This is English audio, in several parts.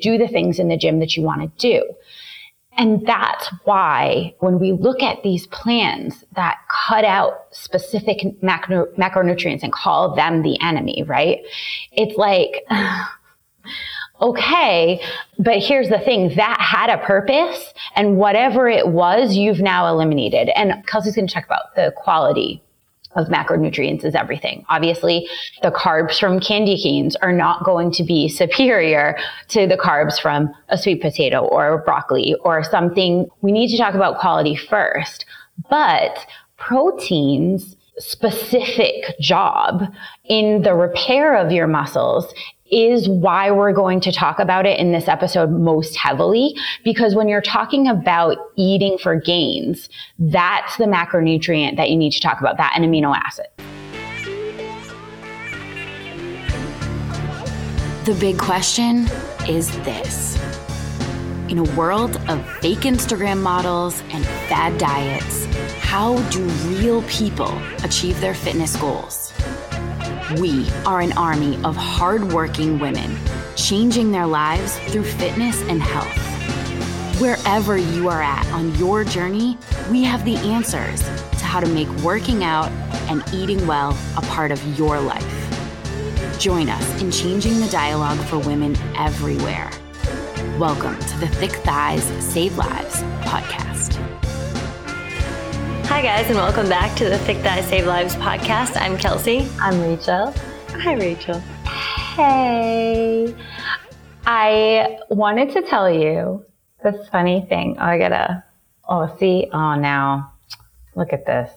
do the things in the gym that you want to do. And that's why when we look at these plans that cut out specific macro, macronutrients and call them the enemy, right? It's like, okay, but here's the thing that had a purpose and whatever it was, you've now eliminated. And Kelsey's going to check about the quality of macronutrients is everything. Obviously, the carbs from candy canes are not going to be superior to the carbs from a sweet potato or broccoli or something. We need to talk about quality first. But proteins specific job in the repair of your muscles is why we're going to talk about it in this episode most heavily. Because when you're talking about eating for gains, that's the macronutrient that you need to talk about, that an amino acid. The big question is this. In a world of fake Instagram models and fad diets, how do real people achieve their fitness goals? We are an army of hardworking women changing their lives through fitness and health. Wherever you are at on your journey, we have the answers to how to make working out and eating well a part of your life. Join us in changing the dialogue for women everywhere. Welcome to the Thick Thighs Save Lives podcast. Hi, guys, and welcome back to the Thick Thighs Save Lives podcast. I'm Kelsey. I'm Rachel. Hi, Rachel. Hey. I wanted to tell you this funny thing. Oh, I gotta, oh, see, oh, now, look at this.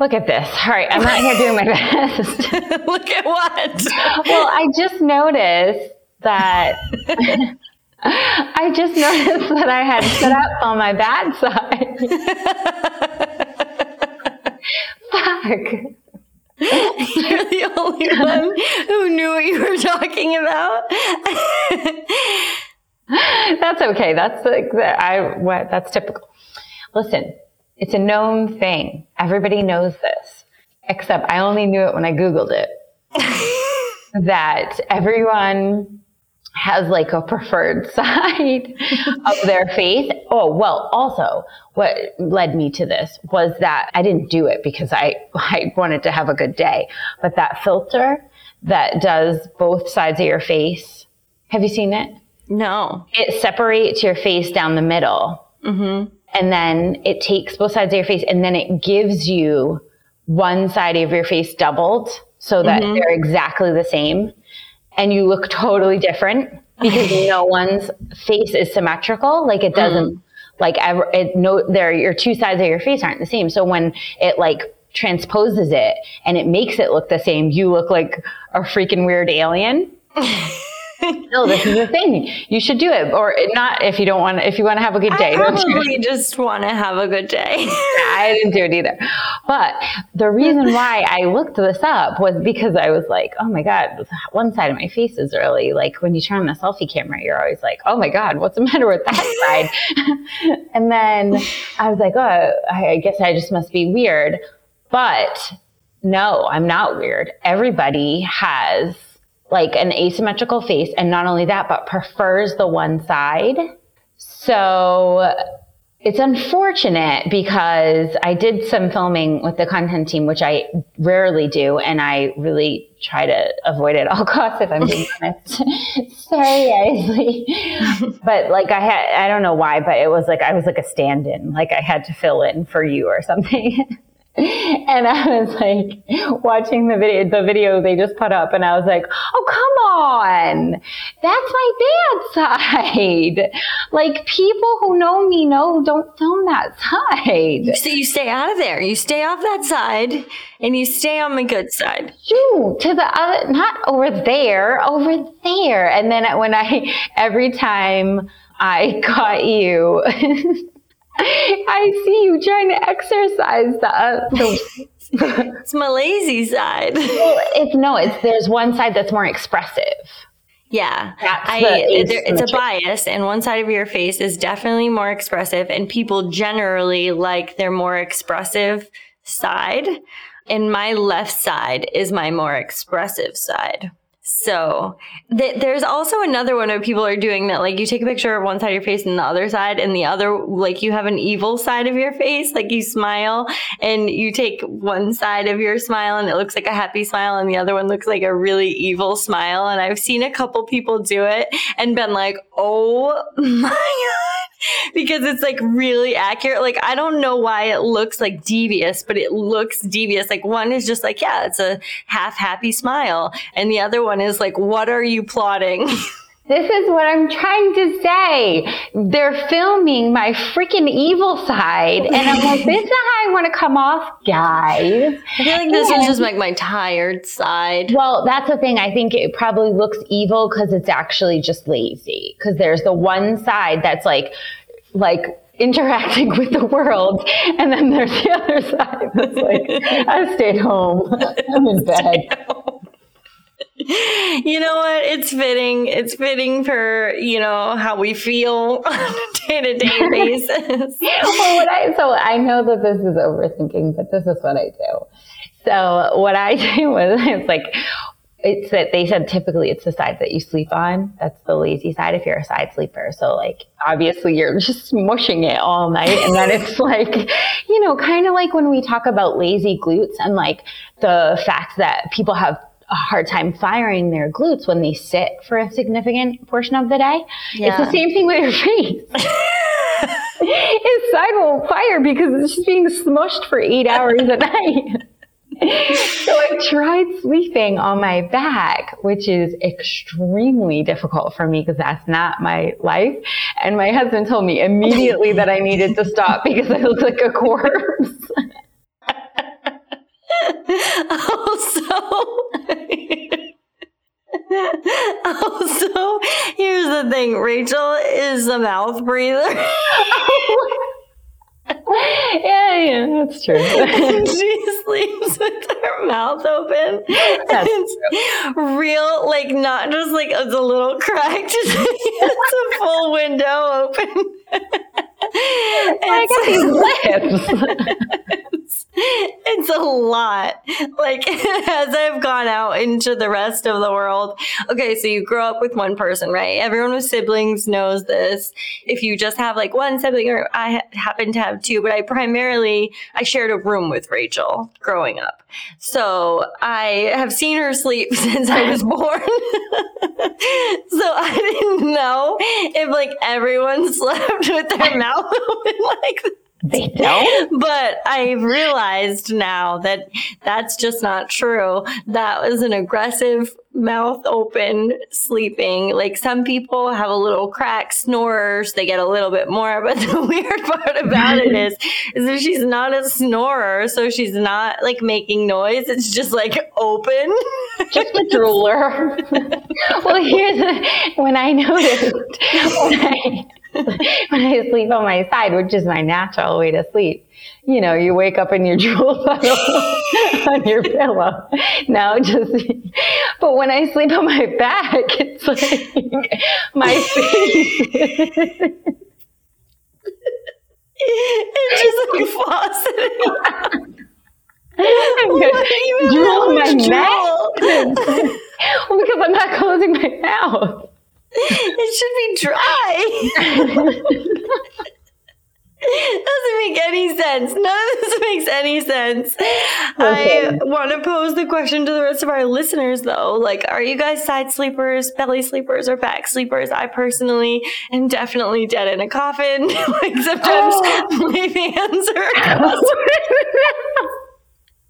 Look at this. All right, I'm not here doing my best. look at what? well, I just noticed that. I just noticed that I had set up on my bad side. Fuck. You're the only one who knew what you were talking about. that's okay. That's like I what that's typical. Listen, it's a known thing. Everybody knows this. Except I only knew it when I googled it. that everyone has like a preferred side of their faith. Oh, well, also what led me to this was that I didn't do it because I, I wanted to have a good day, but that filter that does both sides of your face. Have you seen it? No. It separates your face down the middle. Mm-hmm. And then it takes both sides of your face and then it gives you one side of your face doubled so that mm-hmm. they're exactly the same and you look totally different because no one's face is symmetrical. Like it doesn't, mm. like ever, it, no, there, your two sides of your face aren't the same. So when it like transposes it and it makes it look the same, you look like a freaking weird alien. no, this is the thing. You should do it, or not if you don't want. If you want to have a good day, I probably just want to have a good day. I didn't do it either. But the reason why I looked this up was because I was like, oh my god, one side of my face is really like when you turn on the selfie camera, you're always like, oh my god, what's the matter with that side? and then I was like, oh, I guess I just must be weird. But no, I'm not weird. Everybody has like an asymmetrical face. And not only that, but prefers the one side. So it's unfortunate because I did some filming with the content team, which I rarely do, and I really try to avoid it at all costs if I'm being honest. Sorry, Isley. but like I had, I don't know why, but it was like I was like a stand-in, like I had to fill in for you or something. and I was like watching the video, the video they just put up, and I was like, "Oh, come on, that's my bad side." Like people who know me know don't film that side. So you stay out of there. You stay off that side, and you stay on the good side. Shoot, to the other, not over there, over there. And then when I, every time I got you. I see you trying to exercise the. Uh, the it's my lazy side. Well, it's no, it's there's one side that's more expressive. Yeah, I, there, it's a bias, and one side of your face is definitely more expressive, and people generally like their more expressive side. And my left side is my more expressive side. So th- there's also another one where people are doing that. Like you take a picture of one side of your face and the other side, and the other, like you have an evil side of your face. Like you smile and you take one side of your smile and it looks like a happy smile, and the other one looks like a really evil smile. And I've seen a couple people do it and been like, oh my God. Because it's like really accurate. Like, I don't know why it looks like devious, but it looks devious. Like, one is just like, yeah, it's a half happy smile. And the other one is like, what are you plotting? This is what I'm trying to say. They're filming my freaking evil side. And I'm like, this is how I want to come off, guys. I feel like this and, is just like my tired side. Well, that's the thing. I think it probably looks evil because it's actually just lazy. Because there's the one side that's like, like, interacting with the world. And then there's the other side that's like, I stayed home. I'm in bed you know what? It's fitting. It's fitting for, you know, how we feel on a day to day basis. well, what I, so I know that this is overthinking, but this is what I do. So what I do was it's like, it's that they said typically it's the side that you sleep on. That's the lazy side if you're a side sleeper. So like obviously you're just mushing it all night and then it's like, you know, kind of like when we talk about lazy glutes and like the fact that people have a hard time firing their glutes when they sit for a significant portion of the day. Yeah. It's the same thing with your face. His side won't fire because it's just being smushed for eight hours a night. so I tried sleeping on my back, which is extremely difficult for me because that's not my life. And my husband told me immediately that I needed to stop because I looked like a corpse. also, also, here's the thing Rachel is a mouth breather. yeah, yeah, that's true. she sleeps with her mouth open. That's it's real, like not just like it's a little crack, just it's a full window open. I got these lips it's a lot. Like as I've gone out into the rest of the world. Okay, so you grow up with one person, right? Everyone with siblings knows this. If you just have like one sibling, or I happen to have two, but I primarily I shared a room with Rachel growing up, so I have seen her sleep since I was born. so I didn't know if like everyone slept with their mouth open like. This they don't. but I've realized now that that's just not true. That was an aggressive mouth open sleeping. Like some people have a little crack snorers, they get a little bit more. But the weird part about it is, is that she's not a snorer, so she's not like making noise. It's just like open. Just a drooler. well, here's the, when I noticed when I, when I sleep on my side, which is my natural way to sleep. You know, you wake up and you drool on your pillow. Now just, but when I sleep on my back, it's like my face. it's just like faucet. I'm gonna drool my neck. well, because I'm not closing my mouth. It should be dry. doesn't make any sense. None of this makes any sense. Okay. I want to pose the question to the rest of our listeners, though. Like, are you guys side sleepers, belly sleepers, or back sleepers? I personally am definitely dead in a coffin. like, sometimes oh. my hands are.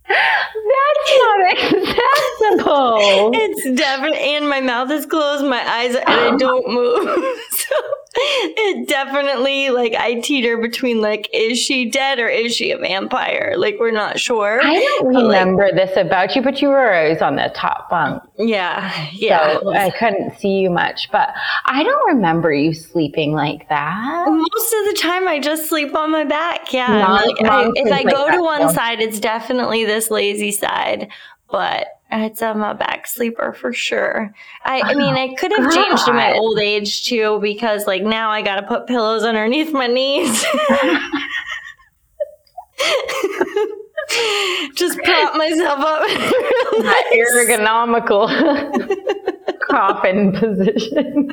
That's not acceptable. It's definitely, and my mouth is closed, my eyes, and I don't move. so it definitely, like, I teeter between, like, is she dead or is she a vampire? Like, we're not sure. I don't remember like, this about you, but you were always on the top bunk. Yeah, yeah. So I couldn't see you much, but I don't remember you sleeping like that. Most of the time, I just sleep on my back. Yeah. like, I, if I go to one side, it's definitely this lazy side, but it's I'm a back sleeper for sure. I, I mean, I could have changed in my old age too because like now I got to put pillows underneath my knees. Just prop myself up. That ergonomical coffin position.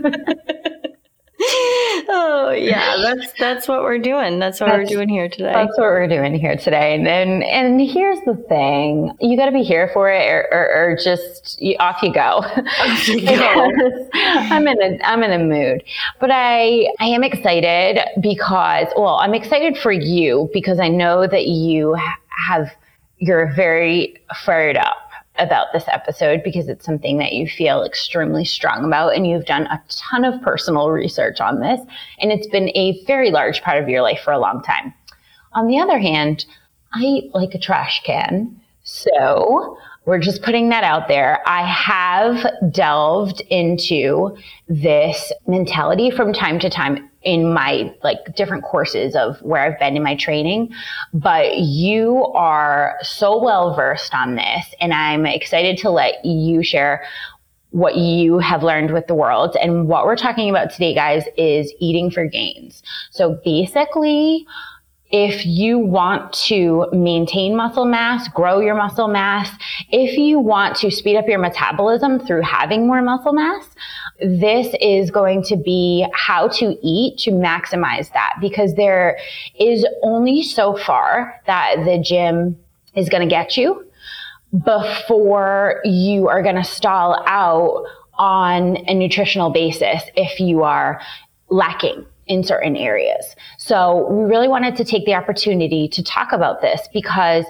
Oh yeah, that's that's what we're doing. That's what That's- we're doing here today. That's what we're doing here today. And and, and here's the thing: you got to be here for it, or, or, or just you, off you go. Because I'm in a I'm in a mood, but I I am excited because well, I'm excited for you because I know that you have you're very fired up about this episode because it's something that you feel extremely strong about and you've done a ton of personal research on this and it's been a very large part of your life for a long time. On the other hand, I like a trash can. So we're just putting that out there. I have delved into this mentality from time to time in my like different courses of where I've been in my training, but you are so well versed on this and I'm excited to let you share what you have learned with the world. And what we're talking about today, guys, is eating for gains. So basically, if you want to maintain muscle mass, grow your muscle mass, if you want to speed up your metabolism through having more muscle mass, this is going to be how to eat to maximize that because there is only so far that the gym is going to get you before you are going to stall out on a nutritional basis if you are lacking in certain areas. So we really wanted to take the opportunity to talk about this because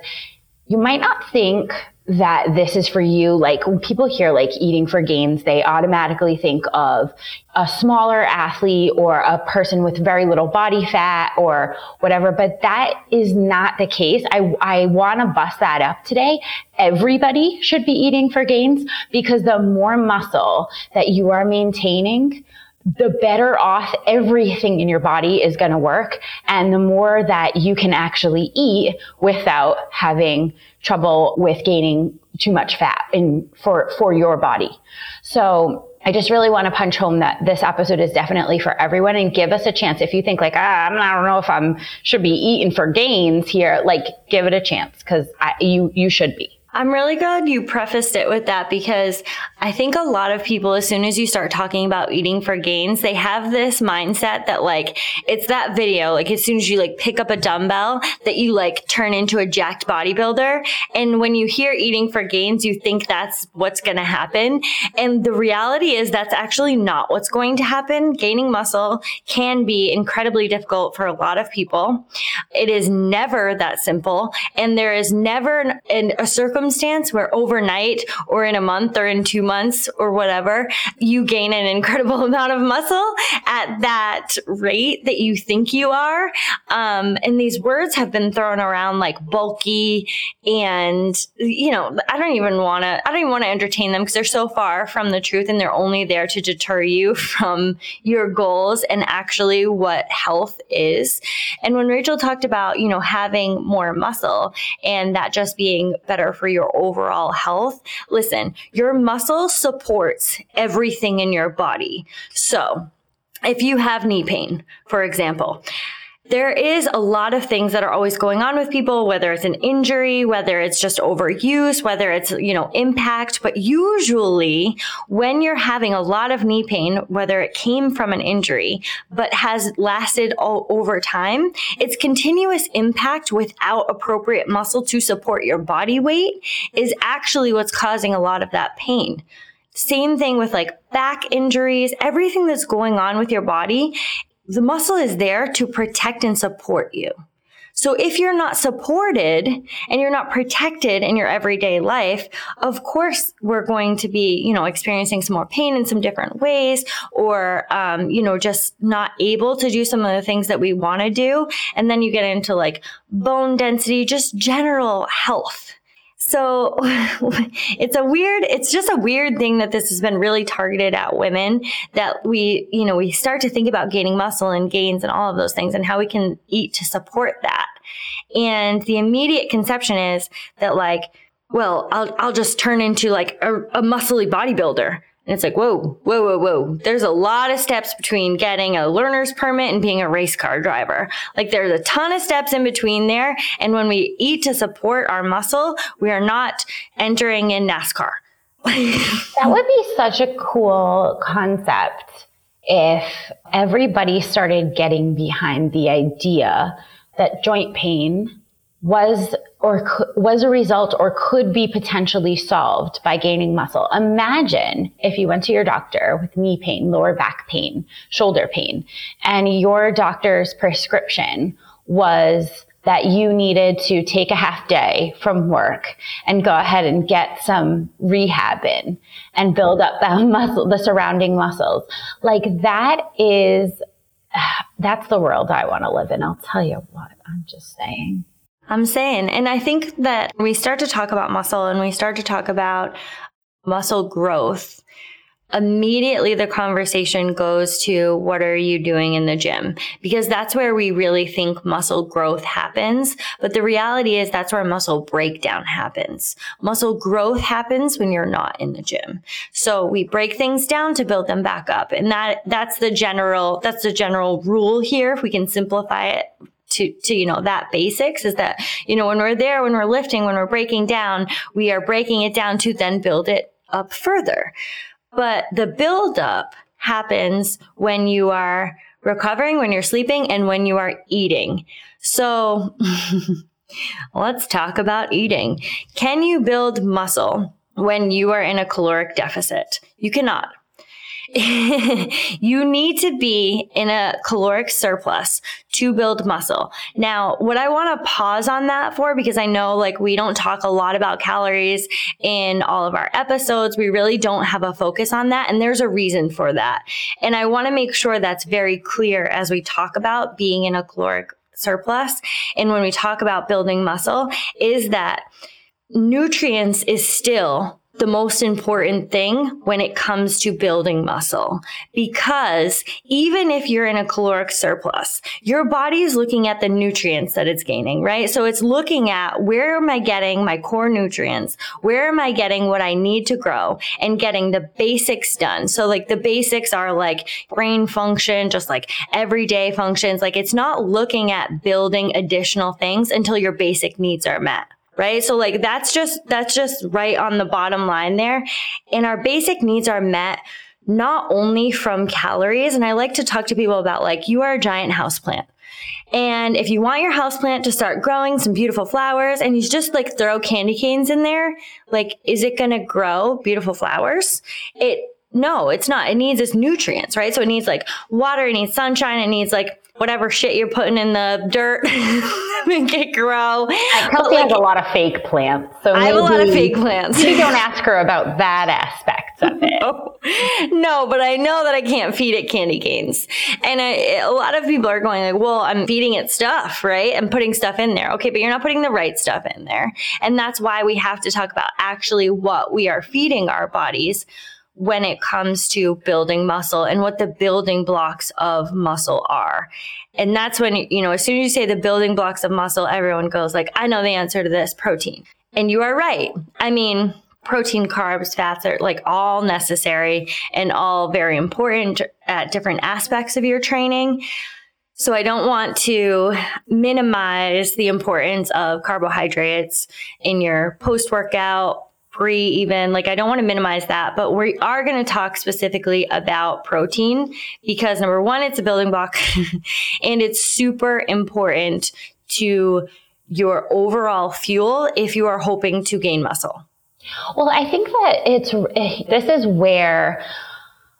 you might not think that this is for you. Like when people hear like eating for gains, they automatically think of a smaller athlete or a person with very little body fat or whatever. But that is not the case. I, I want to bust that up today. Everybody should be eating for gains because the more muscle that you are maintaining, the better off everything in your body is going to work and the more that you can actually eat without having trouble with gaining too much fat in for for your body so I just really want to punch home that this episode is definitely for everyone and give us a chance. If you think like, ah, I'm, don't know if I'm should be eating for gains here, like give it a chance because you you should be. I'm really glad you prefaced it with that because I think a lot of people, as soon as you start talking about eating for gains, they have this mindset that like, it's that video, like as soon as you like pick up a dumbbell that you like turn into a jacked bodybuilder. And when you hear eating for gains, you think that's what's going to happen. And the reality is that's actually not what's going to happen. Gaining muscle can be incredibly difficult for a lot of people. It is never that simple. And there is never an, an, a circumstance where overnight or in a month or in two months or whatever, you gain an incredible amount of muscle at that rate that you think you are. Um, and these words have been thrown around like bulky and, you know, I don't even want to, I don't even want to entertain them because they're so far from the truth and they're only there to deter you from your goals and actually what health is. And when Rachel talked about, you know, having more muscle and that just being better for your overall health, listen, your muscle supports everything in your body. So if you have knee pain, for example, there is a lot of things that are always going on with people, whether it's an injury, whether it's just overuse, whether it's, you know, impact. But usually when you're having a lot of knee pain, whether it came from an injury, but has lasted all over time, it's continuous impact without appropriate muscle to support your body weight is actually what's causing a lot of that pain. Same thing with like back injuries, everything that's going on with your body the muscle is there to protect and support you. So if you're not supported and you're not protected in your everyday life, of course we're going to be, you know, experiencing some more pain in some different ways, or um, you know, just not able to do some of the things that we want to do. And then you get into like bone density, just general health. So it's a weird, it's just a weird thing that this has been really targeted at women that we, you know, we start to think about gaining muscle and gains and all of those things and how we can eat to support that. And the immediate conception is that like, well, I'll, I'll just turn into like a, a muscly bodybuilder And it's like, whoa, whoa, whoa, whoa. There's a lot of steps between getting a learner's permit and being a race car driver. Like there's a ton of steps in between there. And when we eat to support our muscle, we are not entering in NASCAR. that would be such a cool concept if everybody started getting behind the idea that joint pain was or was a result or could be potentially solved by gaining muscle. Imagine if you went to your doctor with knee pain, lower back pain, shoulder pain, and your doctor's prescription was that you needed to take a half day from work and go ahead and get some rehab in and build up that muscle, the surrounding muscles. Like that is, that's the world I want to live in. I'll tell you what, I'm just saying. I'm saying, and I think that we start to talk about muscle and we start to talk about muscle growth immediately the conversation goes to what are you doing in the gym? Because that's where we really think muscle growth happens. But the reality is that's where muscle breakdown happens. Muscle growth happens when you're not in the gym. So we break things down to build them back up. And that, that's the general, that's the general rule here. If we can simplify it to, to, you know, that basics is that, you know, when we're there, when we're lifting, when we're breaking down, we are breaking it down to then build it up further. But the buildup happens when you are recovering, when you're sleeping, and when you are eating. So let's talk about eating. Can you build muscle when you are in a caloric deficit? You cannot. you need to be in a caloric surplus to build muscle. Now, what I want to pause on that for, because I know like we don't talk a lot about calories in all of our episodes. We really don't have a focus on that. And there's a reason for that. And I want to make sure that's very clear as we talk about being in a caloric surplus. And when we talk about building muscle is that nutrients is still the most important thing when it comes to building muscle. Because even if you're in a caloric surplus, your body is looking at the nutrients that it's gaining, right? So it's looking at where am I getting my core nutrients? Where am I getting what I need to grow and getting the basics done? So like the basics are like brain function, just like everyday functions. Like it's not looking at building additional things until your basic needs are met right? So like that's just that's just right on the bottom line there. And our basic needs are met not only from calories and I like to talk to people about like you are a giant house plant. And if you want your house plant to start growing some beautiful flowers and you just like throw candy canes in there, like is it going to grow beautiful flowers? It no, it's not. It needs its nutrients, right? So it needs like water, it needs sunshine, it needs like whatever shit you're putting in the dirt make it grow. Kelsey like, has a lot of fake plants. So I have a lot of fake plants. You don't ask her about that aspect of it. No. no, but I know that I can't feed it candy canes. And I, a lot of people are going like, well, I'm feeding it stuff, right? I'm putting stuff in there. Okay, but you're not putting the right stuff in there. And that's why we have to talk about actually what we are feeding our bodies when it comes to building muscle and what the building blocks of muscle are. And that's when, you know, as soon as you say the building blocks of muscle, everyone goes like, I know the answer to this protein. And you are right. I mean, protein, carbs, fats are like all necessary and all very important at different aspects of your training. So I don't want to minimize the importance of carbohydrates in your post workout pre even like i don't want to minimize that but we are going to talk specifically about protein because number one it's a building block and it's super important to your overall fuel if you are hoping to gain muscle. Well i think that it's eh, this is where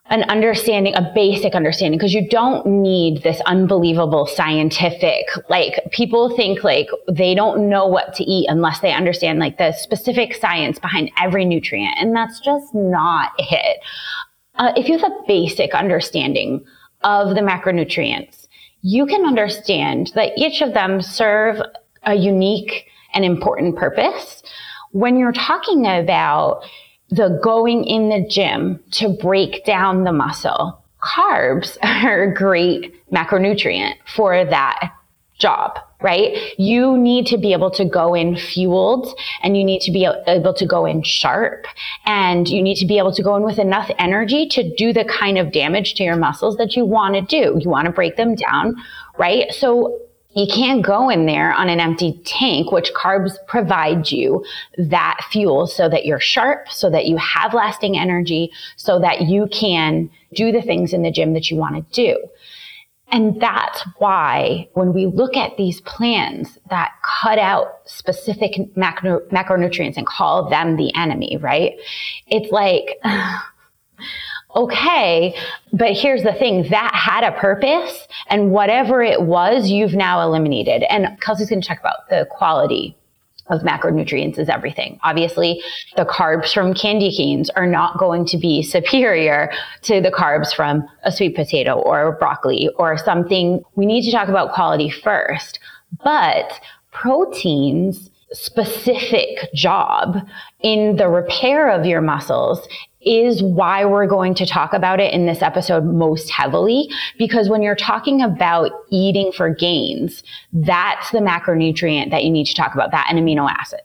an understanding, a basic understanding, because you don't need this unbelievable scientific, like people think like they don't know what to eat unless they understand like the specific science behind every nutrient. And that's just not it. Uh, if you have a basic understanding of the macronutrients, you can understand that each of them serve a unique and important purpose. When you're talking about the going in the gym to break down the muscle. Carbs are a great macronutrient for that job, right? You need to be able to go in fueled and you need to be able to go in sharp and you need to be able to go in with enough energy to do the kind of damage to your muscles that you want to do. You want to break them down, right? So you can't go in there on an empty tank, which carbs provide you that fuel so that you're sharp, so that you have lasting energy, so that you can do the things in the gym that you want to do. And that's why when we look at these plans that cut out specific macro, macronutrients and call them the enemy, right? It's like, okay, but here's the thing that had a purpose and whatever it was, you've now eliminated. And Kelsey's going to talk about the quality of macronutrients is everything. Obviously, the carbs from candy canes are not going to be superior to the carbs from a sweet potato or broccoli or something. We need to talk about quality first, but proteins specific job in the repair of your muscles is why we're going to talk about it in this episode most heavily. Because when you're talking about eating for gains, that's the macronutrient that you need to talk about, that an amino acid.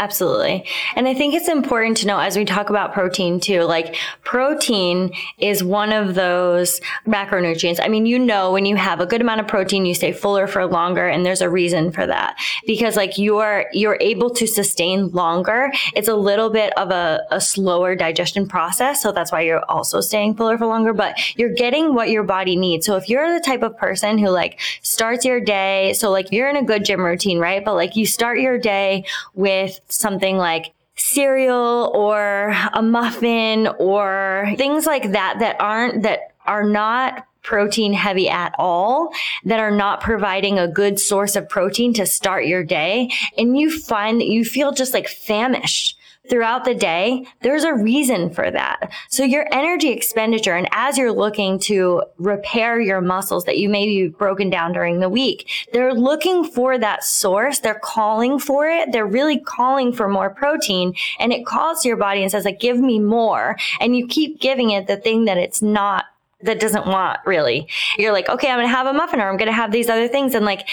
Absolutely. And I think it's important to know as we talk about protein too, like protein is one of those macronutrients. I mean, you know, when you have a good amount of protein, you stay fuller for longer. And there's a reason for that because like you're, you're able to sustain longer. It's a little bit of a, a slower digestion process. So that's why you're also staying fuller for longer, but you're getting what your body needs. So if you're the type of person who like starts your day, so like you're in a good gym routine, right? But like you start your day with something like cereal or a muffin or things like that that aren't that are not protein heavy at all that are not providing a good source of protein to start your day. And you find that you feel just like famished throughout the day, there's a reason for that. So your energy expenditure, and as you're looking to repair your muscles that you may be broken down during the week, they're looking for that source. They're calling for it. They're really calling for more protein and it calls to your body and says like, give me more. And you keep giving it the thing that it's not that doesn't want really. You're like, okay, I'm going to have a muffin or I'm going to have these other things. And like,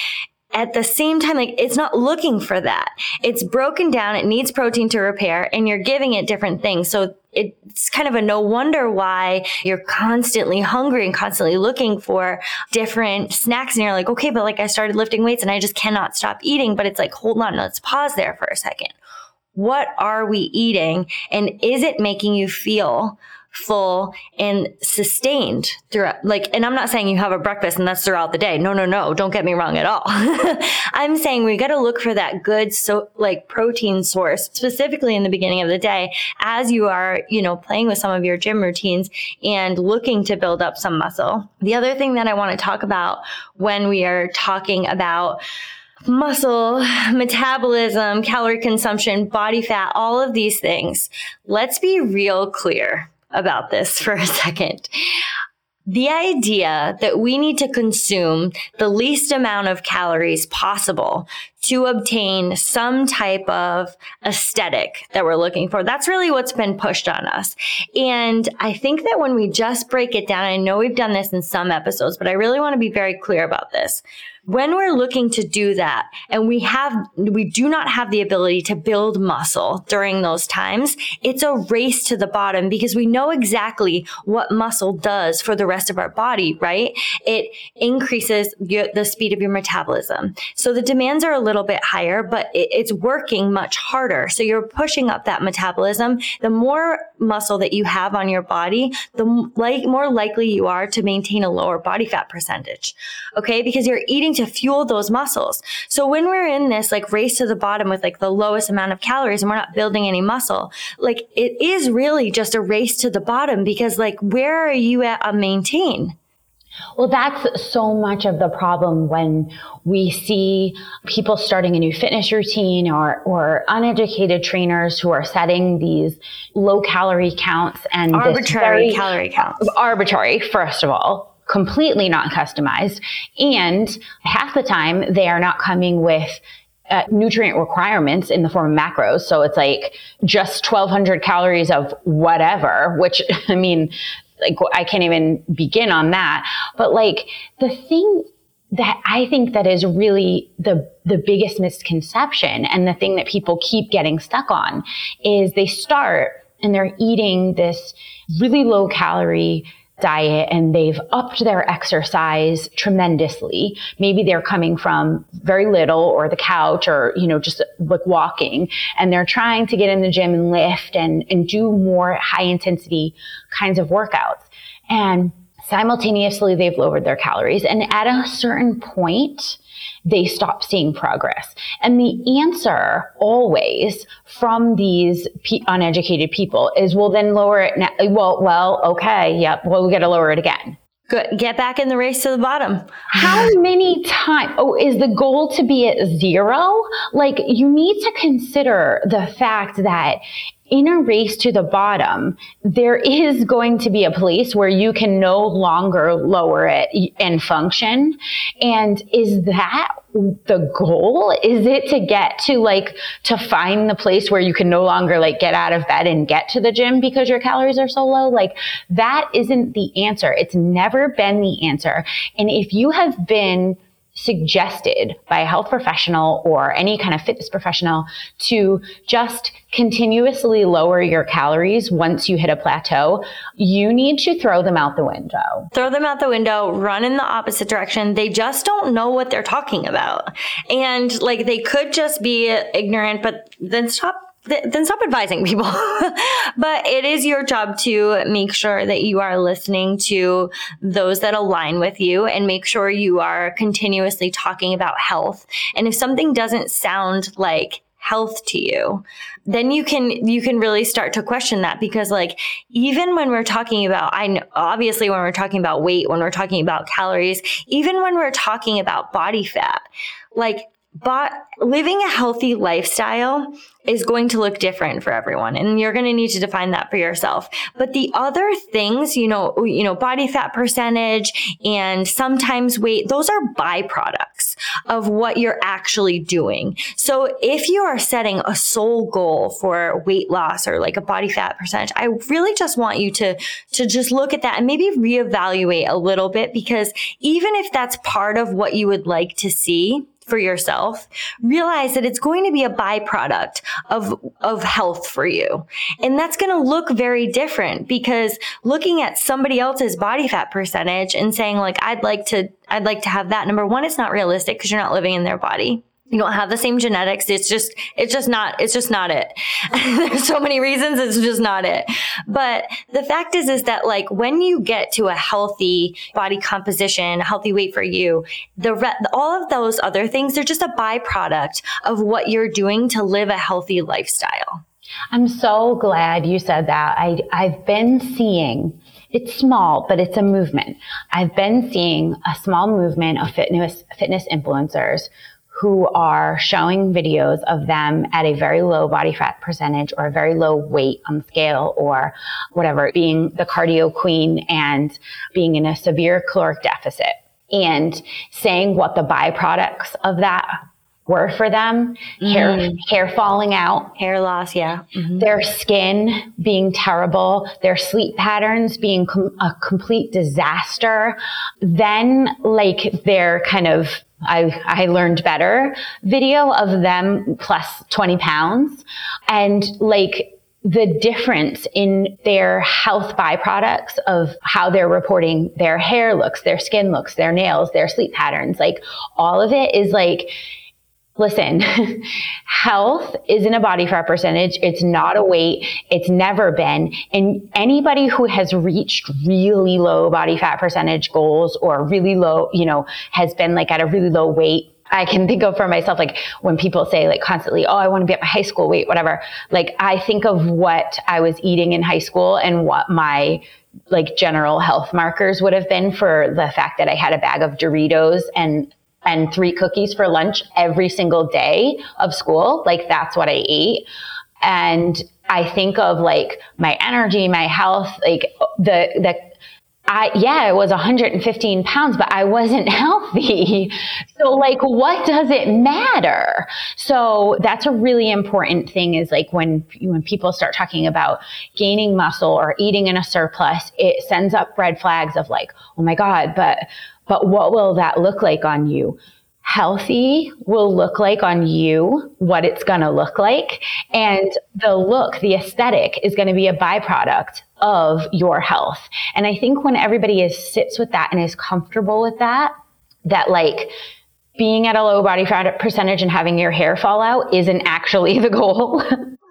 at the same time, like it's not looking for that. It's broken down. It needs protein to repair and you're giving it different things. So it's kind of a no wonder why you're constantly hungry and constantly looking for different snacks. And you're like, okay, but like I started lifting weights and I just cannot stop eating. But it's like, hold on, let's pause there for a second. What are we eating? And is it making you feel full and sustained throughout like and i'm not saying you have a breakfast and that's throughout the day. No no no. Don't get me wrong at all. I'm saying we got to look for that good so like protein source specifically in the beginning of the day as you are you know playing with some of your gym routines and looking to build up some muscle. The other thing that i want to talk about when we are talking about muscle, metabolism, calorie consumption, body fat, all of these things. Let's be real clear about this for a second. The idea that we need to consume the least amount of calories possible to obtain some type of aesthetic that we're looking for. That's really what's been pushed on us. And I think that when we just break it down, I know we've done this in some episodes, but I really want to be very clear about this when we're looking to do that and we have, we do not have the ability to build muscle during those times, it's a race to the bottom because we know exactly what muscle does for the rest of our body, right? It increases the speed of your metabolism. So the demands are a little bit higher, but it, it's working much harder. So you're pushing up that metabolism. The more muscle that you have on your body, the like, more likely you are to maintain a lower body fat percentage. Okay. Because you're eating to fuel those muscles. So when we're in this like race to the bottom with like the lowest amount of calories and we're not building any muscle, like it is really just a race to the bottom because like where are you at a maintain? Well, that's so much of the problem when we see people starting a new fitness routine or, or uneducated trainers who are setting these low calorie counts and arbitrary calorie counts. Arbitrary, first of all, completely not customized. And half the time they are not coming with uh, nutrient requirements in the form of macros. So it's like just 1200 calories of whatever, which I mean, like I can't even begin on that. But like the thing that I think that is really the the biggest misconception and the thing that people keep getting stuck on is they start and they're eating this really low calorie diet and they've upped their exercise tremendously. Maybe they're coming from very little or the couch or, you know, just like walking and they're trying to get in the gym and lift and, and do more high intensity kinds of workouts. And simultaneously they've lowered their calories. And at a certain point, they stop seeing progress. And the answer always from these uneducated people is, well, then lower it now. Well, well, okay. Yep. Well, we got to lower it again. Good. Get back in the race to the bottom. How many times? Oh, is the goal to be at zero? Like, you need to consider the fact that in a race to the bottom, there is going to be a place where you can no longer lower it and function. And is that the goal? Is it to get to like, to find the place where you can no longer like get out of bed and get to the gym because your calories are so low? Like, that isn't the answer. It's never been the answer. And if you have been suggested by a health professional or any kind of fitness professional to just continuously lower your calories once you hit a plateau, you need to throw them out the window. Throw them out the window, run in the opposite direction. They just don't know what they're talking about. And like they could just be ignorant, but then stop then stop advising people. but it is your job to make sure that you are listening to those that align with you and make sure you are continuously talking about health. And if something doesn't sound like health to you then you can you can really start to question that because like even when we're talking about i know obviously when we're talking about weight when we're talking about calories even when we're talking about body fat like but living a healthy lifestyle is going to look different for everyone and you're going to need to define that for yourself. But the other things you know you know body fat percentage and sometimes weight those are byproducts of what you're actually doing. So if you are setting a sole goal for weight loss or like a body fat percentage i really just want you to to just look at that and maybe reevaluate a little bit because even if that's part of what you would like to see for yourself, realize that it's going to be a byproduct of, of health for you. And that's going to look very different because looking at somebody else's body fat percentage and saying like, I'd like to, I'd like to have that. Number one, it's not realistic because you're not living in their body you don't have the same genetics. It's just it's just not it's just not it. There's so many reasons it's just not it. But the fact is is that like when you get to a healthy body composition healthy weight for you the re- all of those other things they're just a byproduct of what you're doing to live a healthy lifestyle. I'm so glad you said that. I i've been seeing it's small, but it's a movement. I've been seeing a small movement of fitness fitness influencers who are showing videos of them at a very low body fat percentage or a very low weight on the scale or whatever, being the cardio queen and being in a severe caloric deficit and saying what the byproducts of that were for them mm. hair hair falling out hair loss yeah mm-hmm. their skin being terrible their sleep patterns being com- a complete disaster then like their kind of I, I learned better video of them plus 20 pounds and like the difference in their health byproducts of how they're reporting their hair looks, their skin looks, their nails, their sleep patterns, like all of it is like Listen, health isn't a body fat percentage. It's not a weight. It's never been. And anybody who has reached really low body fat percentage goals or really low, you know, has been like at a really low weight I can think of for myself, like when people say like constantly, oh, I want to be at my high school weight, whatever. Like I think of what I was eating in high school and what my like general health markers would have been for the fact that I had a bag of Doritos and and three cookies for lunch every single day of school. Like that's what I ate. And I think of like my energy, my health, like the, the, I, yeah, it was 115 pounds, but I wasn't healthy. So like, what does it matter? So that's a really important thing is like when, when people start talking about gaining muscle or eating in a surplus, it sends up red flags of like, oh my God, but But what will that look like on you? healthy will look like on you, what it's going to look like. And the look, the aesthetic is going to be a byproduct of your health. And I think when everybody is sits with that and is comfortable with that, that like being at a low body fat percentage and having your hair fall out isn't actually the goal.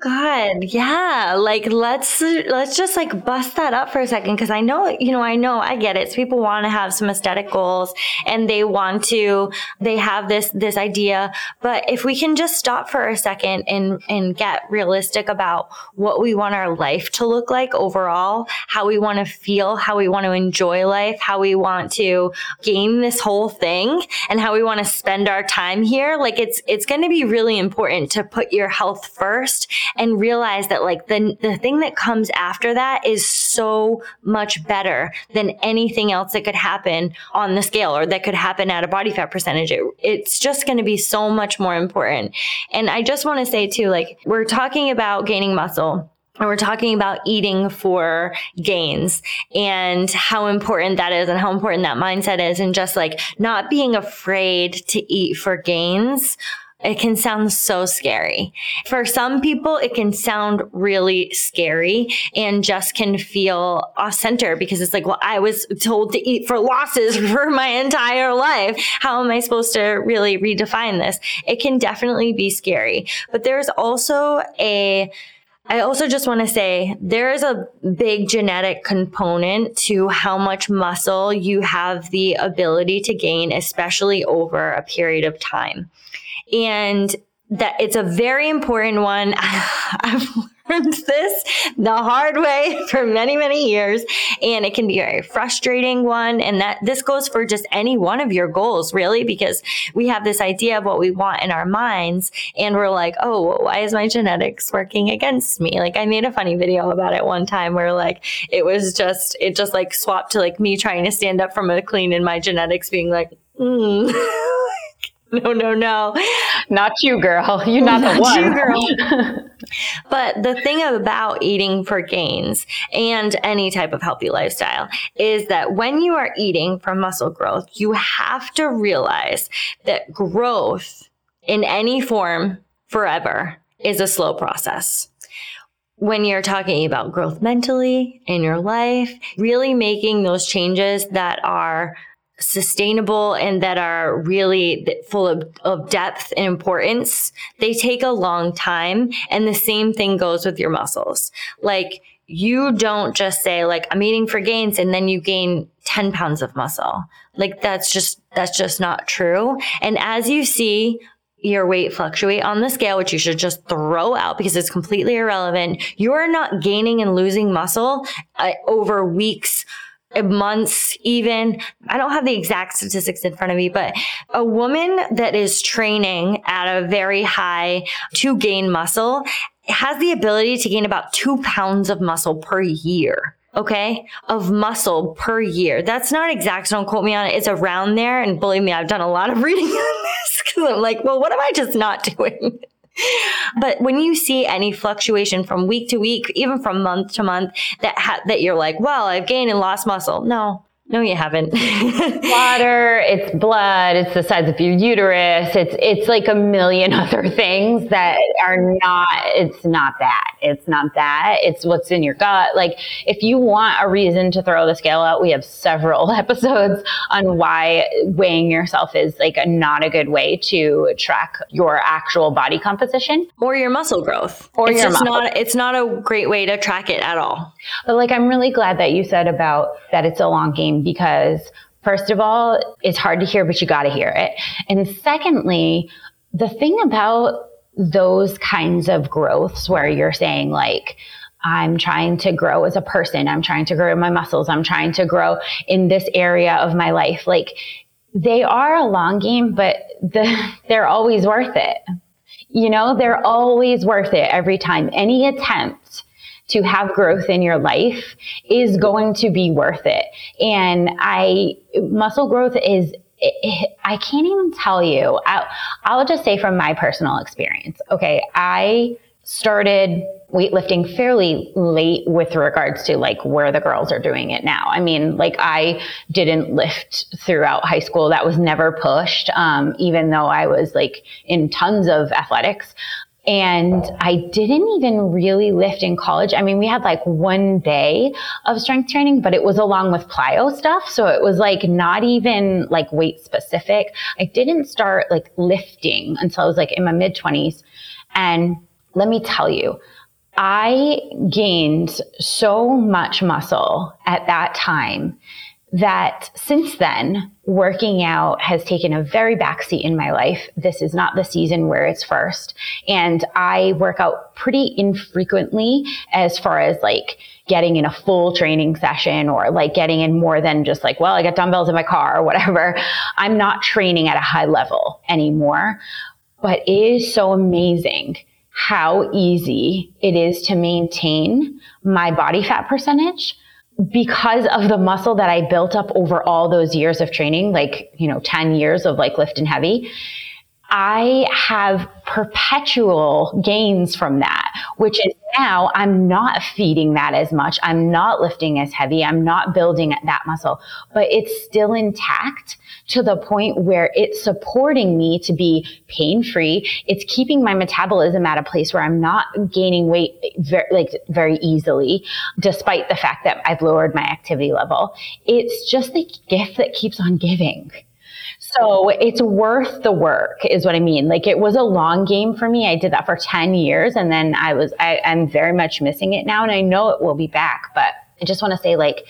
God, yeah. Like let's let's just like bust that up for a second because I know, you know, I know I get it. So people want to have some aesthetic goals and they want to they have this this idea, but if we can just stop for a second and and get realistic about what we want our life to look like overall, how we want to feel, how we want to enjoy life, how we want to gain this whole thing and how we want to spend our time here, like it's it's going to be really important to put your health first and realize that like the, the thing that comes after that is so much better than anything else that could happen on the scale or that could happen at a body fat percentage. It, it's just going to be so much more important. And I just want to say too, like we're talking about gaining muscle. And we're talking about eating for gains and how important that is and how important that mindset is and just like not being afraid to eat for gains it can sound so scary. For some people, it can sound really scary and just can feel off center because it's like, well, I was told to eat for losses for my entire life. How am I supposed to really redefine this? It can definitely be scary, but there's also a I also just want to say there is a big genetic component to how much muscle you have the ability to gain, especially over a period of time and that it's a very important one. I've learned this the hard way for many, many years, and it can be a very frustrating one. And that this goes for just any one of your goals, really, because we have this idea of what we want in our minds, and we're like, oh, why is my genetics working against me? Like, I made a funny video about it one time where, like, it was just, it just like swapped to like me trying to stand up from a clean and my genetics being like, mm. no, no, no. Not you, girl. You're not, not the one. You, girl. but the thing about eating for gains and any type of healthy lifestyle is that when you are eating for muscle growth, you have to realize that growth in any form forever is a slow process when you're talking about growth mentally in your life, really making those changes that are sustainable and that are really full of, of depth and importance, they take a long time. And the same thing goes with your muscles. Like you don't just say like, I'm eating for gains and then you gain 10 pounds of muscle. Like that's just, that's just not true. And as you see your weight fluctuate on the scale, which you should just throw out because it's completely irrelevant. You're not gaining and losing muscle uh, over weeks months even. I don't have the exact statistics in front of me, but a woman that is training at a very high to gain muscle has the ability to gain about two pounds of muscle per year okay, of muscle per year. That's not exact. So don't quote me on it. It's around there. And believe me, I've done a lot of reading on this because I'm like, well, what am I just not doing? But when you see any fluctuation from week to week, even from month to month, that ha- that you're like, well, I've gained and lost muscle. No, no, you haven't. Water, it's blood, it's the size of your uterus, it's it's like a million other things that are not it's not that. It's not that. It's what's in your gut. Like if you want a reason to throw the scale out, we have several episodes on why weighing yourself is like a, not a good way to track your actual body composition or your muscle growth. Or it's your just muscle. not it's not a great way to track it at all. But like I'm really glad that you said about that it's a long game because first of all, it's hard to hear, but you got to hear it. And secondly, the thing about those kinds of growths where you're saying like, I'm trying to grow as a person. I'm trying to grow my muscles. I'm trying to grow in this area of my life. Like they are a long game, but the, they're always worth it. You know, they're always worth it every time. Any attempt to have growth in your life is going to be worth it. And I, muscle growth is, I can't even tell you. I'll, I'll just say from my personal experience. Okay. I started weightlifting fairly late with regards to like where the girls are doing it now. I mean, like I didn't lift throughout high school. That was never pushed. Um, even though I was like in tons of athletics. And I didn't even really lift in college. I mean, we had like one day of strength training, but it was along with plyo stuff. So it was like not even like weight specific. I didn't start like lifting until I was like in my mid twenties. And let me tell you, I gained so much muscle at that time that since then, working out has taken a very backseat in my life. This is not the season where it's first. And I work out pretty infrequently as far as like getting in a full training session or like getting in more than just like, well, I got dumbbells in my car or whatever. I'm not training at a high level anymore. But it is so amazing how easy it is to maintain my body fat percentage because of the muscle that I built up over all those years of training, like, you know, 10 years of like lifting heavy. I have perpetual gains from that, which is now I'm not feeding that as much. I'm not lifting as heavy. I'm not building that muscle, but it's still intact to the point where it's supporting me to be pain free. It's keeping my metabolism at a place where I'm not gaining weight very, like very easily, despite the fact that I've lowered my activity level. It's just the gift that keeps on giving. So it's worth the work is what I mean. Like it was a long game for me. I did that for 10 years and then I was, I, I'm very much missing it now and I know it will be back, but I just want to say like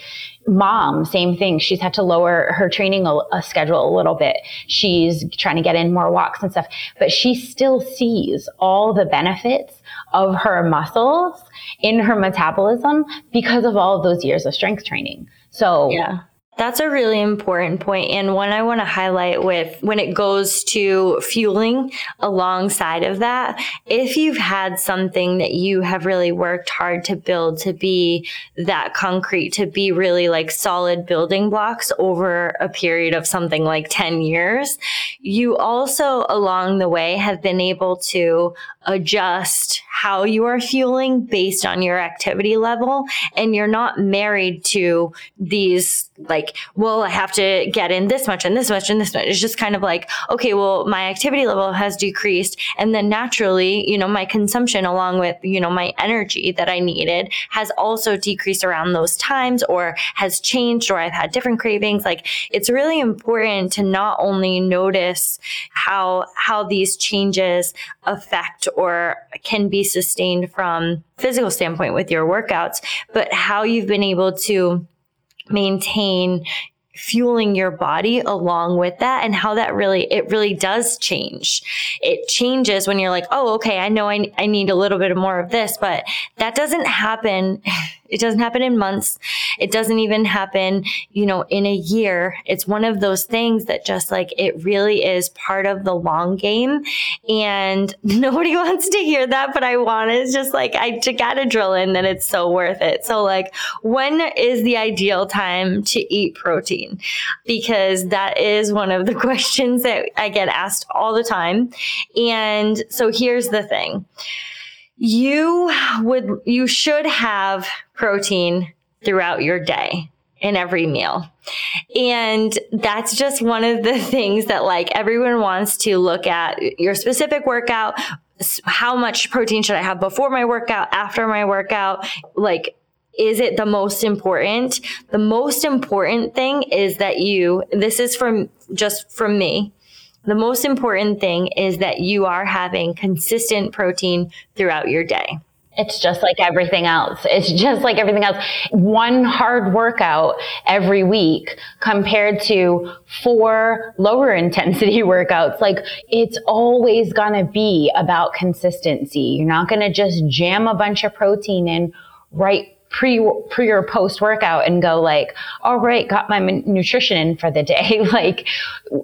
mom, same thing. She's had to lower her training a, a, schedule a little bit. She's trying to get in more walks and stuff, but she still sees all the benefits of her muscles in her metabolism because of all of those years of strength training. So yeah. That's a really important point and one I want to highlight with when it goes to fueling alongside of that. If you've had something that you have really worked hard to build to be that concrete, to be really like solid building blocks over a period of something like 10 years, you also along the way have been able to adjust how you are fueling based on your activity level and you're not married to these like well i have to get in this much and this much and this much. It's just kind of like okay well my activity level has decreased. And then naturally you know my consumption along with you know my energy that i needed has also decreased around those times or has changed or i've had different cravings. Like it's really important to not only notice how how these changes affect or can be sustained from physical standpoint with your workouts, but how you've been able to maintain fueling your body along with that and how that really it really does change it changes when you're like oh okay i know i, I need a little bit more of this but that doesn't happen it doesn't happen in months. It doesn't even happen, you know, in a year. It's one of those things that just like it really is part of the long game. And nobody wants to hear that, but I want it. It's just like I gotta drill in that it's so worth it. So like when is the ideal time to eat protein? Because that is one of the questions that I get asked all the time. And so here's the thing you would you should have protein throughout your day in every meal. And that's just one of the things that like everyone wants to look at your specific workout. How much protein should I have before my workout, after my workout? Like, is it the most important? The most important thing is that you, this is from just from me, the most important thing is that you are having consistent protein throughout your day. It's just like everything else. It's just like everything else. One hard workout every week compared to four lower intensity workouts. Like it's always going to be about consistency. You're not going to just jam a bunch of protein in right pre pre or post workout and go like, all right, got my nutrition in for the day. like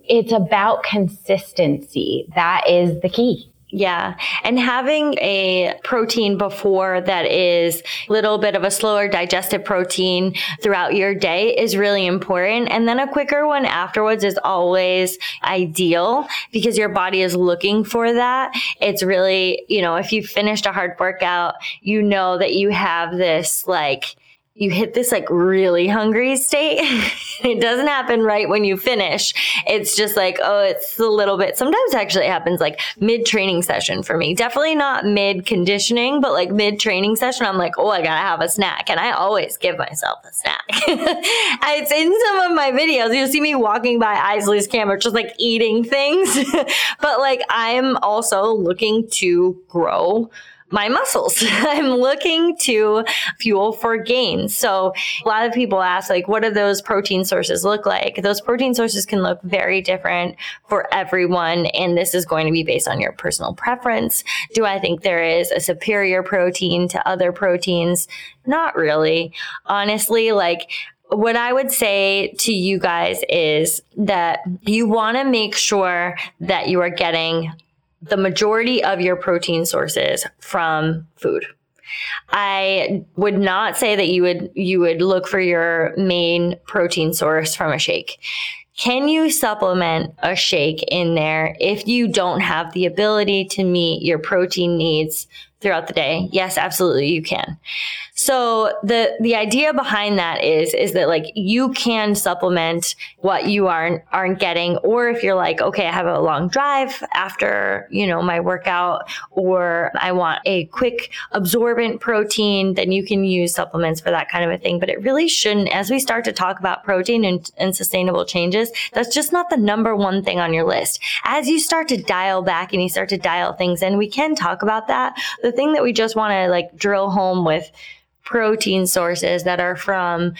it's about consistency. That is the key. Yeah. And having a protein before that is a little bit of a slower digestive protein throughout your day is really important. And then a quicker one afterwards is always ideal because your body is looking for that. It's really, you know, if you finished a hard workout, you know that you have this like, you hit this like really hungry state. it doesn't happen right when you finish. It's just like, oh, it's a little bit. Sometimes actually happens like mid training session for me. Definitely not mid conditioning, but like mid training session, I'm like, oh, I gotta have a snack. And I always give myself a snack. it's in some of my videos. You'll see me walking by Isley's camera, just like eating things. but like I'm also looking to grow my muscles. I'm looking to fuel for gains. So a lot of people ask, like, what do those protein sources look like? Those protein sources can look very different for everyone. And this is going to be based on your personal preference. Do I think there is a superior protein to other proteins? Not really. Honestly, like, what I would say to you guys is that you want to make sure that you are getting the majority of your protein sources from food. I would not say that you would you would look for your main protein source from a shake. Can you supplement a shake in there if you don't have the ability to meet your protein needs throughout the day? Yes, absolutely you can. So the the idea behind that is is that like you can supplement what you aren't aren't getting or if you're like okay I have a long drive after you know my workout or I want a quick absorbent protein then you can use supplements for that kind of a thing. But it really shouldn't as we start to talk about protein and, and sustainable changes that's just not the number one thing on your list. As you start to dial back and you start to dial things in we can talk about that. The thing that we just want to like drill home with protein sources that are from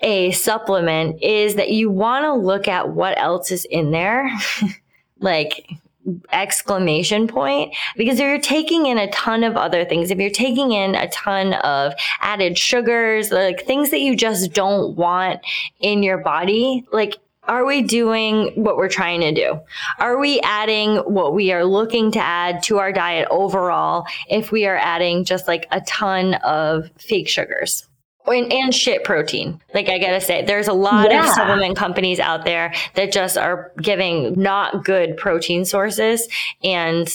a supplement is that you want to look at what else is in there. like exclamation point because if you're taking in a ton of other things if you're taking in a ton of added sugars like things that you just don't want in your body like are we doing what we're trying to do? Are we adding what we are looking to add to our diet overall if we are adding just like a ton of fake sugars? And, and shit protein. Like I gotta say, there's a lot yeah. of supplement companies out there that just are giving not good protein sources and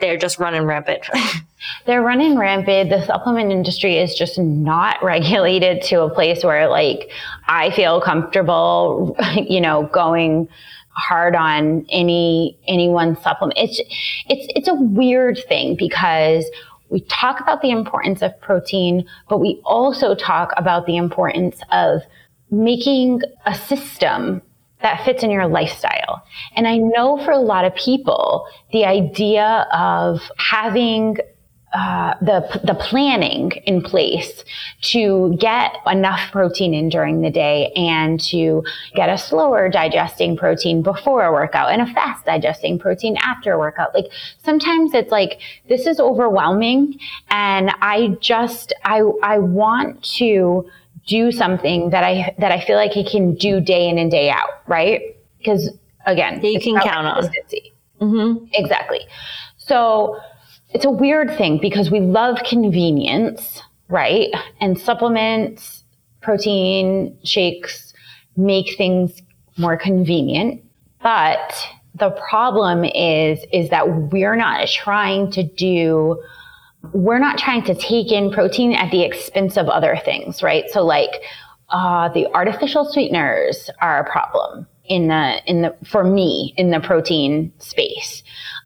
they're just running rampant. they're running rampant. The supplement industry is just not regulated to a place where like I feel comfortable, you know, going hard on any any one supplement. It's it's it's a weird thing because we talk about the importance of protein, but we also talk about the importance of making a system that fits in your lifestyle. And I know for a lot of people, the idea of having uh, the the planning in place to get enough protein in during the day and to get a slower digesting protein before a workout and a fast digesting protein after a workout. Like sometimes it's like this is overwhelming, and I just I I want to do something that I that I feel like I can do day in and day out, right? Because again, you can count on. Mm-hmm. Exactly. So it's a weird thing because we love convenience, right? And supplements, protein shakes make things more convenient. But the problem is, is that we're not trying to do, we're not trying to take in protein at the expense of other things, right? So like, uh, the artificial sweeteners are a problem in the, in the, for me, in the protein space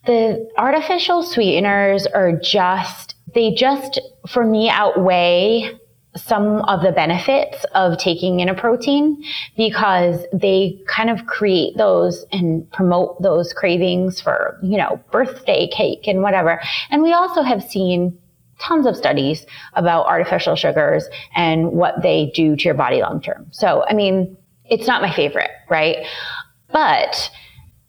the artificial sweeteners are just, they just, for me, outweigh some of the benefits of taking in a protein because they kind of create those and promote those cravings for, you know, birthday cake and whatever. And we also have seen tons of studies about artificial sugars and what they do to your body long term. So, I mean, it's not my favorite, right? But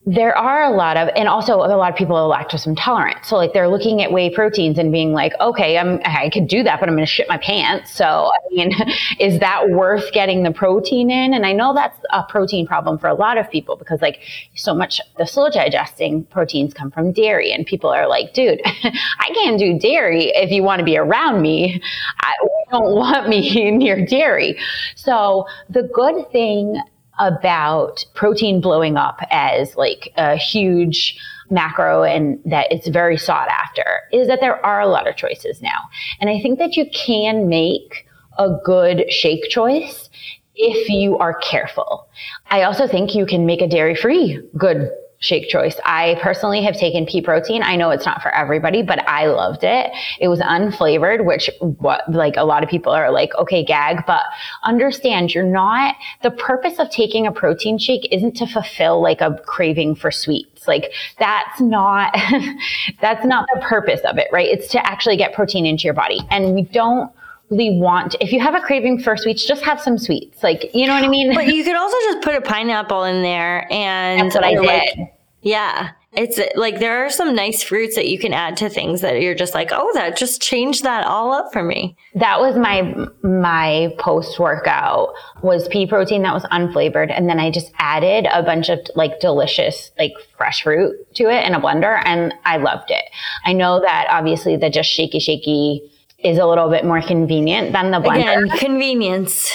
there are a lot of, and also a lot of people are lactose intolerant. So like they're looking at whey proteins and being like, okay, I'm, I could do that, but I'm going to shit my pants. So, I mean, is that worth getting the protein in? And I know that's a protein problem for a lot of people because like so much the slow digesting proteins come from dairy and people are like, dude, I can't do dairy if you want to be around me. I don't want me near dairy. So the good thing about protein blowing up as like a huge macro and that it's very sought after is that there are a lot of choices now. And I think that you can make a good shake choice if you are careful. I also think you can make a dairy free good shake choice. I personally have taken pea protein. I know it's not for everybody, but I loved it. It was unflavored, which what like a lot of people are like, okay, gag, but understand you're not the purpose of taking a protein shake isn't to fulfill like a craving for sweets. Like that's not that's not the purpose of it, right? It's to actually get protein into your body. And we don't really want if you have a craving for sweets just have some sweets. Like you know what i mean? But you could also just put a pineapple in there and that's what i did like, yeah it's like there are some nice fruits that you can add to things that you're just like oh that just changed that all up for me. That was my my post workout was pea protein that was unflavored and then i just added a bunch of like delicious like fresh fruit to it in a blender and i loved it. I know that obviously the just shaky shaky is a little bit more convenient than the blender. Again, convenience.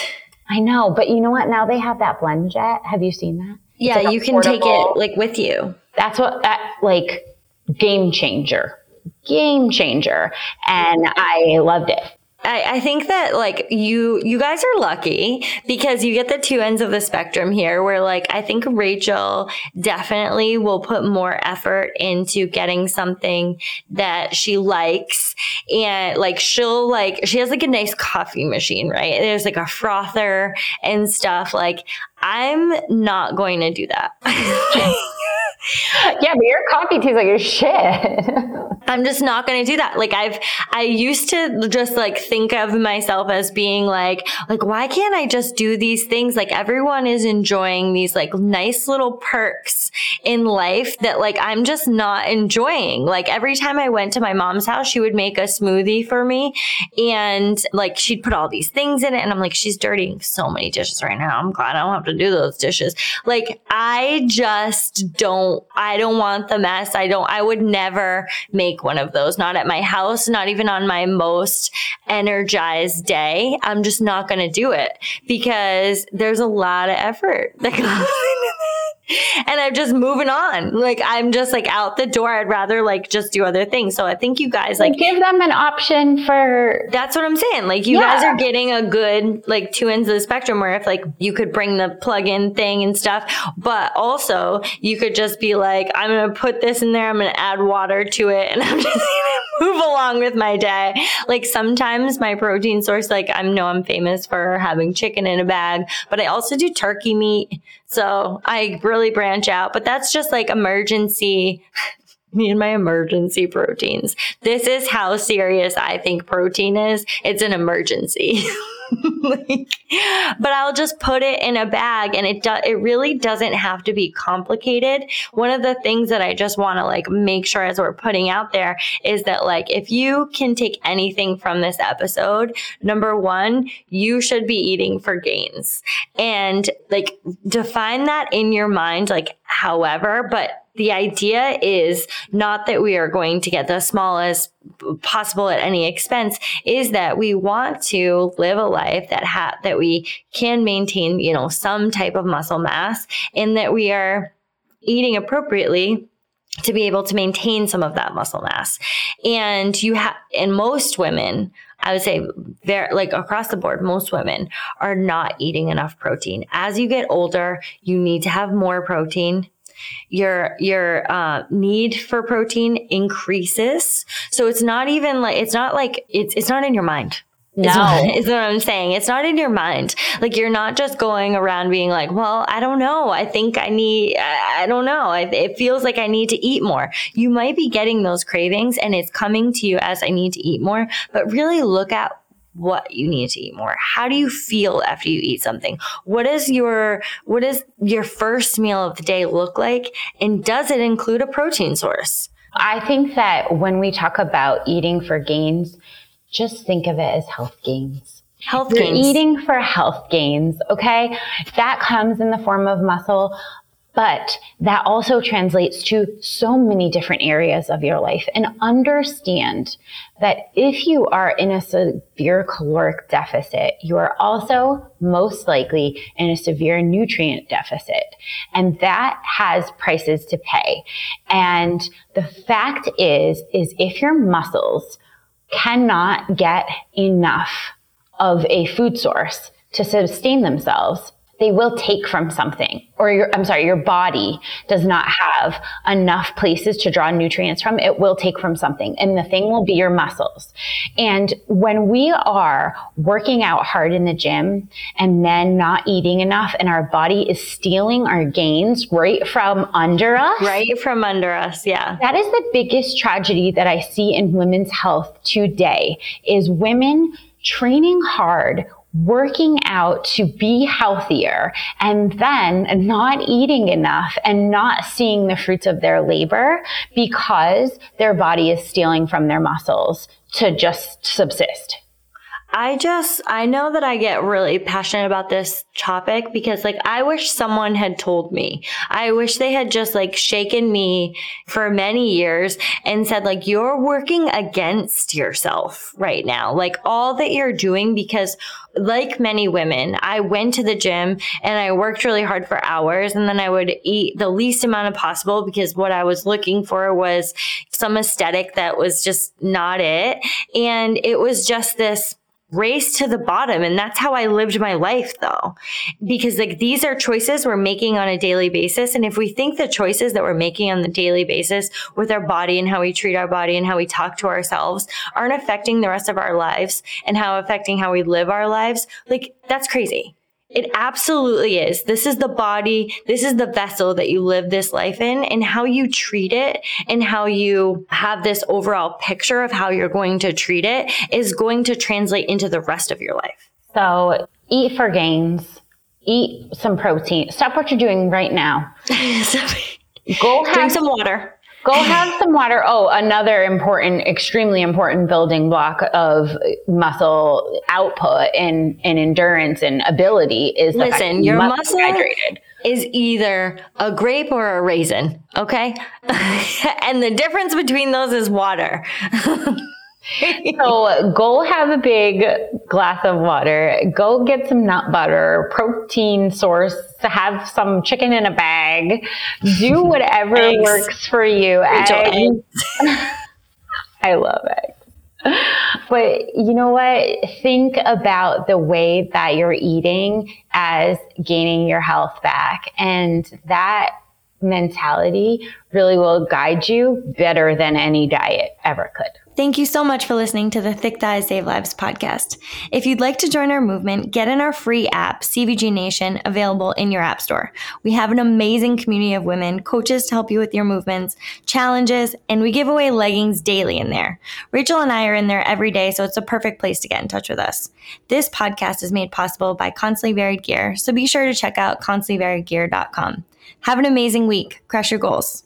I know, but you know what? Now they have that BlendJet. Have you seen that? Yeah, like you can take it like with you. That's what that like game changer. Game changer. And I loved it. I, I, think that like you you guys are lucky because you get the two ends of the spectrum here where like I think Rachel definitely will put more effort into getting something that she likes and like she'll like she has like a nice coffee machine, right? There's like a frother and stuff. Like I'm not going to do that. yeah, but your coffee tastes like your shit. I'm just not going to do that. Like I've, I used to just like think of myself as being like, like, why can't I just do these things? Like everyone is enjoying these like nice little perks in life that like I'm just not enjoying. Like every time I went to my mom's house, she would make a smoothie for me and like she'd put all these things in it. And I'm like, she's dirtying so many dishes right now. I'm glad I don't have to do those dishes. Like I just don't, I don't want the mess. I don't, I would never make one of those, not at my house, not even on my most energized day. I'm just not going to do it because there's a lot of effort that goes into and I'm just moving on. Like I'm just like out the door. I'd rather like just do other things. So I think you guys like give them an option for. That's what I'm saying. Like you yeah. guys are getting a good like two ends of the spectrum where if like you could bring the plug-in thing and stuff, but also you could just be like, I'm gonna put this in there. I'm gonna add water to it, and I'm just move along with my day. Like sometimes my protein source, like I know I'm famous for having chicken in a bag, but I also do turkey meat. So I really branch out, but that's just like emergency. me and my emergency proteins. This is how serious I think protein is. It's an emergency. like, but I'll just put it in a bag and it do, it really doesn't have to be complicated. One of the things that I just want to like make sure as we're putting out there is that like if you can take anything from this episode, number 1, you should be eating for gains. And like define that in your mind like however, but the idea is not that we are going to get the smallest possible at any expense is that we want to live a life that ha- that we can maintain, you know, some type of muscle mass and that we are eating appropriately to be able to maintain some of that muscle mass. And you have, and most women, I would say like across the board, most women are not eating enough protein. As you get older, you need to have more protein your your uh, need for protein increases. So it's not even like it's not like it's it's not in your mind. No, is what I'm saying. It's not in your mind. Like you're not just going around being like, "Well, I don't know. I think I need. I, I don't know. I, it feels like I need to eat more." You might be getting those cravings, and it's coming to you as I need to eat more. But really look at what you need to eat more. How do you feel after you eat something? What is your what does your first meal of the day look like and does it include a protein source? I think that when we talk about eating for gains, just think of it as health gains. Health You're gains. eating for health gains, okay? That comes in the form of muscle, but that also translates to so many different areas of your life. And understand that if you are in a severe caloric deficit, you are also most likely in a severe nutrient deficit. And that has prices to pay. And the fact is, is if your muscles cannot get enough of a food source to sustain themselves, they will take from something or your, I'm sorry, your body does not have enough places to draw nutrients from. It will take from something and the thing will be your muscles. And when we are working out hard in the gym and then not eating enough and our body is stealing our gains right from under us. Right from under us. Yeah. That is the biggest tragedy that I see in women's health today is women training hard working out to be healthier and then not eating enough and not seeing the fruits of their labor because their body is stealing from their muscles to just subsist. I just, I know that I get really passionate about this topic because like I wish someone had told me. I wish they had just like shaken me for many years and said like, you're working against yourself right now. Like all that you're doing because like many women, I went to the gym and I worked really hard for hours and then I would eat the least amount of possible because what I was looking for was some aesthetic that was just not it. And it was just this race to the bottom. And that's how I lived my life though. Because like these are choices we're making on a daily basis. And if we think the choices that we're making on the daily basis with our body and how we treat our body and how we talk to ourselves aren't affecting the rest of our lives and how affecting how we live our lives, like that's crazy. It absolutely is. This is the body. This is the vessel that you live this life in and how you treat it and how you have this overall picture of how you're going to treat it is going to translate into the rest of your life. So eat for gains, eat some protein. Stop what you're doing right now. Go Drink have some water. Go have some water. Oh, another important, extremely important building block of muscle output and, and endurance and ability is the fact that Listen, your must muscle hydrated. is either a grape or a raisin, okay? and the difference between those is water. So go have a big glass of water. Go get some nut butter, protein source. Have some chicken in a bag. Do whatever Eggs. works for you. Rachel, Eggs. I love eggs. But you know what? Think about the way that you're eating as gaining your health back. And that mentality really will guide you better than any diet ever could. Thank you so much for listening to the Thick Thighs Save Lives podcast. If you'd like to join our movement, get in our free app, CVG Nation, available in your app store. We have an amazing community of women, coaches to help you with your movements, challenges, and we give away leggings daily in there. Rachel and I are in there every day, so it's a perfect place to get in touch with us. This podcast is made possible by Constantly Varied Gear, so be sure to check out constantlyvariedgear.com. Have an amazing week. Crush your goals.